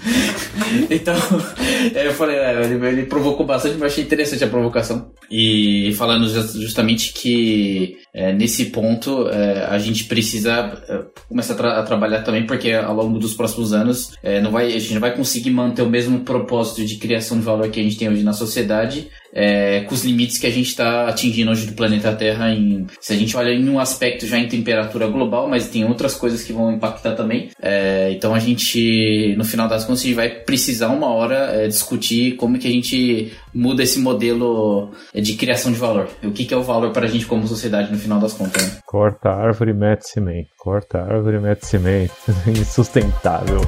então, é, eu falei, é, ele, ele, provocou bastante, mas achei interessante a provocação. E falando justamente que é, nesse ponto é, a gente precisa é, começar a, tra a, trabalhar também, porque ao longo dos próximos anos é, não vai, a gente não vai conseguir manter o mesmo propósito de criação de valor que a gente tem hoje na sociedade é, com os limites que a gente está atingindo hoje do planeta Terra. Em, se a gente olha em um aspecto já em temperatura global, mas tem outras coisas que vão impactar também. É, então a gente, no final das contas, a gente vai precisar uma hora discutir como que a gente muda esse modelo de criação de valor. O que, que é o valor para a gente como sociedade no final das contas. Né? Corta árvore, mete cimento. Corta árvore, mete cimento. Insustentável.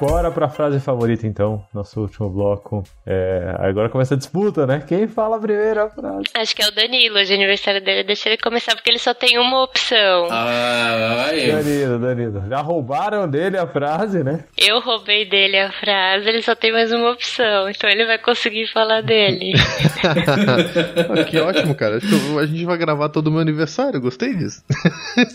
Bora pra frase favorita então, nosso último bloco. É, agora começa a disputa, né? Quem fala a primeira frase? Acho que é o Danilo, de aniversário dele. Deixa ele começar porque ele só tem uma opção. Ah, aí. Danilo, Danilo. Já roubaram dele a frase, né? Eu roubei dele a frase, ele só tem mais uma opção. Então ele vai conseguir falar dele. que ótimo, cara. Acho que a gente vai gravar todo o meu aniversário. Gostei disso.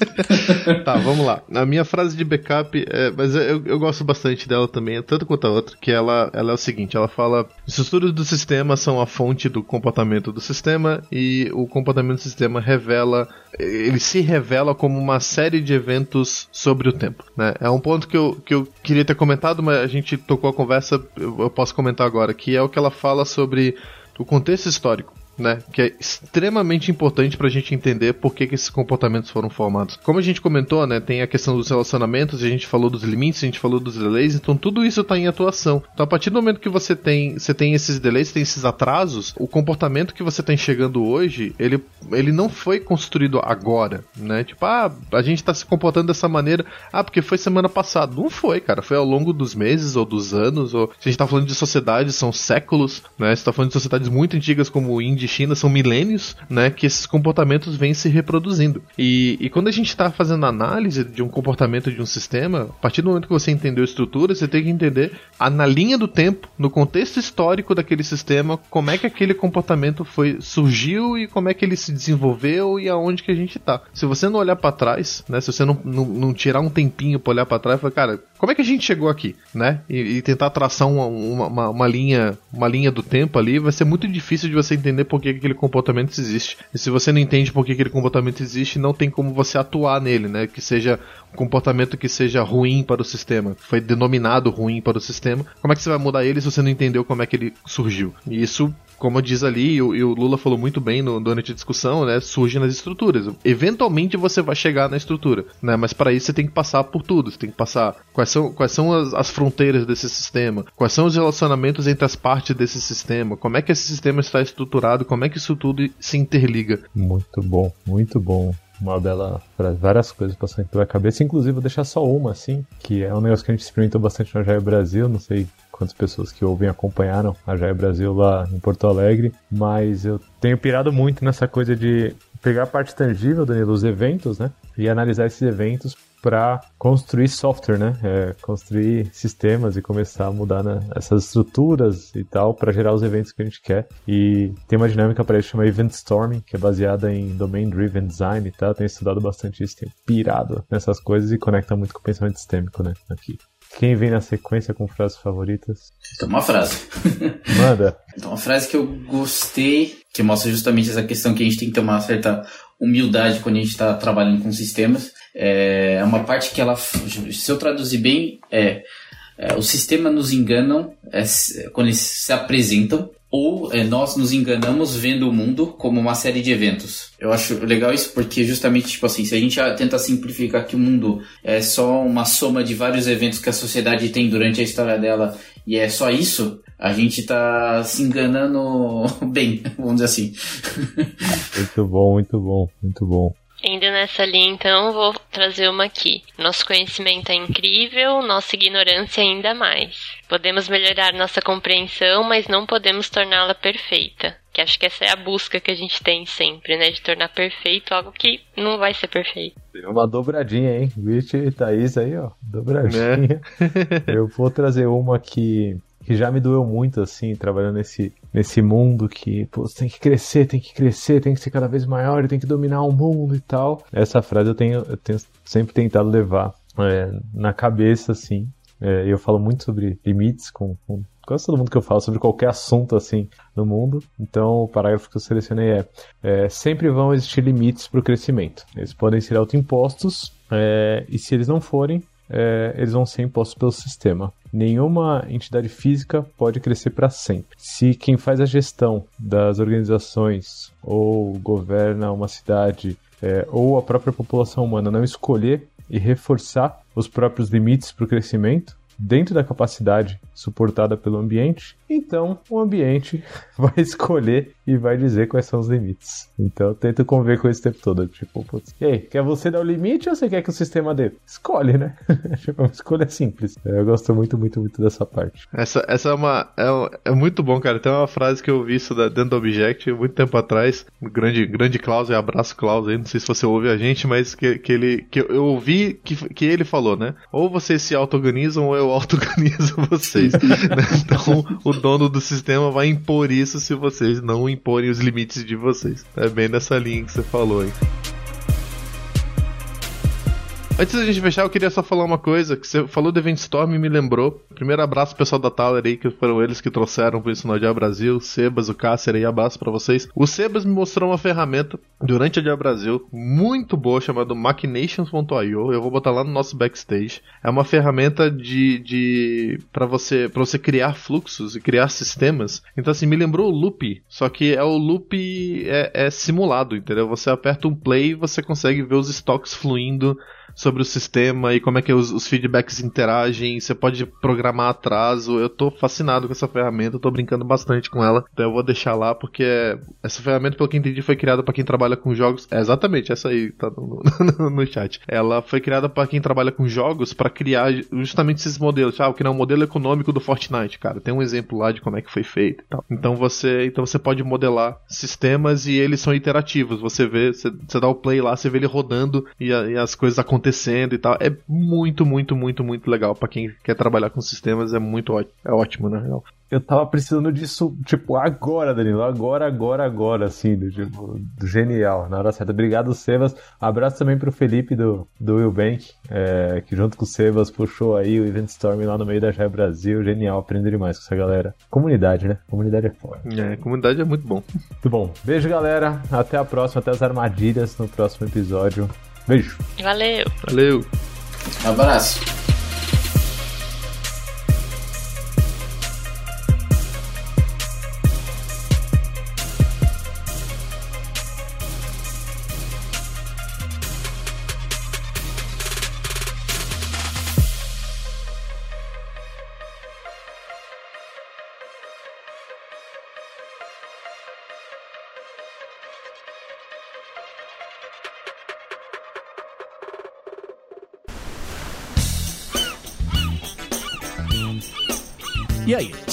tá, vamos lá. A minha frase de backup, é, mas eu, eu gosto bastante dela dela também, tanto quanto a outra, que ela, ela é o seguinte, ela fala, estudos do sistema são a fonte do comportamento do sistema e o comportamento do sistema revela, ele se revela como uma série de eventos sobre o tempo, né? É um ponto que eu, que eu queria ter comentado, mas a gente tocou a conversa, eu, eu posso comentar agora, que é o que ela fala sobre o contexto histórico né? Que é extremamente importante para a gente entender por que, que esses comportamentos foram formados. Como a gente comentou, né? Tem a questão dos relacionamentos, a gente falou dos limites, a gente falou dos delays, então tudo isso está em atuação. Então, a partir do momento que você tem, você tem esses delays, tem esses atrasos, o comportamento que você está enxergando hoje, ele, ele não foi construído agora, né? Tipo, ah, a gente está se comportando dessa maneira, ah, porque foi semana passada. Não foi, cara. Foi ao longo dos meses ou dos anos, ou se a gente está falando de sociedades, são séculos, né? Você está falando de sociedades muito antigas como o Índia de China são milênios, né, que esses comportamentos vêm se reproduzindo. E, e quando a gente está fazendo análise de um comportamento de um sistema, a partir do momento que você entendeu a estrutura, você tem que entender a, na linha do tempo, no contexto histórico daquele sistema, como é que aquele comportamento foi surgiu e como é que ele se desenvolveu e aonde que a gente está. Se você não olhar para trás, né, se você não, não, não tirar um tempinho para olhar para trás, falar, cara, como é que a gente chegou aqui, né? E, e tentar traçar uma, uma, uma, linha, uma linha do tempo ali, vai ser muito difícil de você entender por que aquele comportamento existe. E se você não entende por que aquele comportamento existe, não tem como você atuar nele, né? Que seja um comportamento que seja ruim para o sistema, foi denominado ruim para o sistema. Como é que você vai mudar ele se você não entendeu como é que ele surgiu? E isso como diz ali, e o, Lula falou muito bem no, durante a discussão, né? Surge nas estruturas. Eventualmente você vai chegar na estrutura, né? Mas para isso você tem que passar por tudo. Você tem que passar quais são, quais são as, as, fronteiras desse sistema, quais são os relacionamentos entre as partes desse sistema, como é que esse sistema está estruturado, como é que isso tudo se interliga. Muito bom, muito bom uma bela várias coisas passando pela cabeça, inclusive vou deixar só uma, assim, que é um negócio que a gente experimentou bastante no Jair Brasil, não sei quantas pessoas que ouvem acompanharam a Jair Brasil lá em Porto Alegre, mas eu tenho pirado muito nessa coisa de pegar a parte tangível, Danilo, os eventos, né, e analisar esses eventos para construir software, né? É, construir sistemas e começar a mudar né, essas estruturas e tal para gerar os eventos que a gente quer. E tem uma dinâmica para isso chamada Event Storming, que é baseada em Domain Driven Design e tal. Eu tenho estudado bastante isso, tenho pirado nessas coisas e conecta muito com o pensamento sistêmico, né? Aqui. Quem vem na sequência com frases favoritas? Tem uma frase. Manda. Então, uma frase que eu gostei, que mostra justamente essa questão que a gente tem que ter uma certa humildade quando a gente está trabalhando com sistemas. É uma parte que ela, se eu traduzir bem, é, é os sistemas nos enganam é, quando eles se apresentam ou é, nós nos enganamos vendo o mundo como uma série de eventos. Eu acho legal isso porque justamente, tipo assim, se a gente tenta simplificar que o mundo é só uma soma de vários eventos que a sociedade tem durante a história dela e é só isso, a gente tá se enganando bem, vamos dizer assim. muito bom, muito bom, muito bom. Indo nessa linha, então, vou trazer uma aqui. Nosso conhecimento é incrível, nossa ignorância ainda mais. Podemos melhorar nossa compreensão, mas não podemos torná-la perfeita. Que acho que essa é a busca que a gente tem sempre, né? De tornar perfeito algo que não vai ser perfeito. Uma dobradinha, hein? Vixe e Thaís aí, ó. Dobradinha. É. Eu vou trazer uma que que já me doeu muito, assim, trabalhando nesse, nesse mundo que, pô, você tem que crescer, tem que crescer, tem que ser cada vez maior, tem que dominar o mundo e tal. Essa frase eu tenho, eu tenho sempre tentado levar é, na cabeça, assim. É, eu falo muito sobre limites com, com quase todo mundo que eu falo sobre qualquer assunto assim no mundo. Então, o parágrafo que eu selecionei é: é sempre vão existir limites para o crescimento. Eles podem ser autoimpostos é, e se eles não forem, é, eles vão ser impostos pelo sistema. Nenhuma entidade física pode crescer para sempre. Se quem faz a gestão das organizações ou governa uma cidade é, ou a própria população humana não escolher e reforçar os próprios limites para o crescimento, dentro da capacidade suportada pelo ambiente, então o ambiente vai escolher e vai dizer quais são os limites. Então eu tento conviver com isso o tempo todo. Tipo, putz, e aí, quer você dar o limite ou você quer que o sistema dê? Escolhe, né? tipo, uma escolha simples. Eu gosto muito, muito, muito dessa parte. Essa, essa é uma. É, é muito bom, cara. Tem uma frase que eu vi isso dentro do Object muito tempo atrás. grande, grande Klaus, abraço Klaus aí. Não sei se você ouve a gente, mas que, que ele. Que eu ouvi que, que ele falou, né? Ou vocês se auto-organizam ou eu auto-organizo vocês. né? Então o dono do sistema vai impor isso se vocês não imporem os limites de vocês. É bem nessa linha que você falou aí. Antes da gente fechar, eu queria só falar uma coisa, que você falou do Event Storm e me lembrou. Primeiro abraço pro pessoal da Tower aí, que foram eles que trouxeram pro Isso no Dia Brasil, Sebas, o Cácer aí, abraço para vocês. O Sebas me mostrou uma ferramenta durante a Dia Brasil, muito boa, chamada Machinations.io, eu vou botar lá no nosso backstage. É uma ferramenta de, de para você para você criar fluxos e criar sistemas. Então assim, me lembrou o Loop, só que é o Loop é, é simulado, entendeu? Você aperta um play e você consegue ver os estoques fluindo sobre o sistema e como é que os, os, feedbacks interagem. Você pode programar atraso. Eu tô fascinado com essa ferramenta, eu tô brincando bastante com ela. Então eu vou deixar lá porque essa ferramenta, pelo que entendi, foi criada para quem trabalha com jogos. É exatamente essa aí tá no, no, no chat. Ela foi criada para quem trabalha com jogos para criar justamente esses modelos. Ah, o que não é o modelo econômico do Fortnite, cara. Tem um exemplo lá de como é que foi feito e tal. Então você, então você pode modelar sistemas e eles são iterativos. Você vê, você, você dá o play lá, você vê ele rodando e, e as coisas acontecendo acontecendo e tal. É muito, muito, muito, muito legal para quem quer trabalhar com sistemas. É muito ótimo. É ótimo, na real. Eu tava precisando disso, tipo, agora, Danilo. Agora, agora, agora, assim, do, tipo, genial, na hora certa. Obrigado, Sebas. Abraço também pro Felipe do, do Will Bank, é, que junto com o Sebas puxou aí o Event Storm lá no meio da Jai Brasil. Genial, aprender demais com essa galera. Comunidade, né? Comunidade é foda. É, comunidade é muito bom. Muito bom. Beijo, galera. Até a próxima, até as armadilhas no próximo episódio. Beijo. Valeu. Valeu. Um abraço.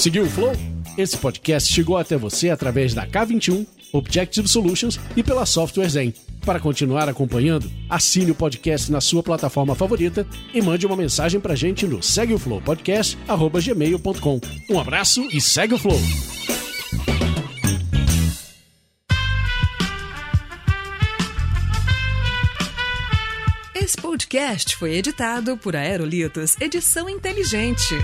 Seguiu o flow? Esse podcast chegou até você através da K21, Objective Solutions e pela Software Zen. Para continuar acompanhando, assine o podcast na sua plataforma favorita e mande uma mensagem pra gente no segueoflowpodcast@gmail.com. Um abraço e segue o flow. Esse podcast foi editado por Aerolitos Edição Inteligente.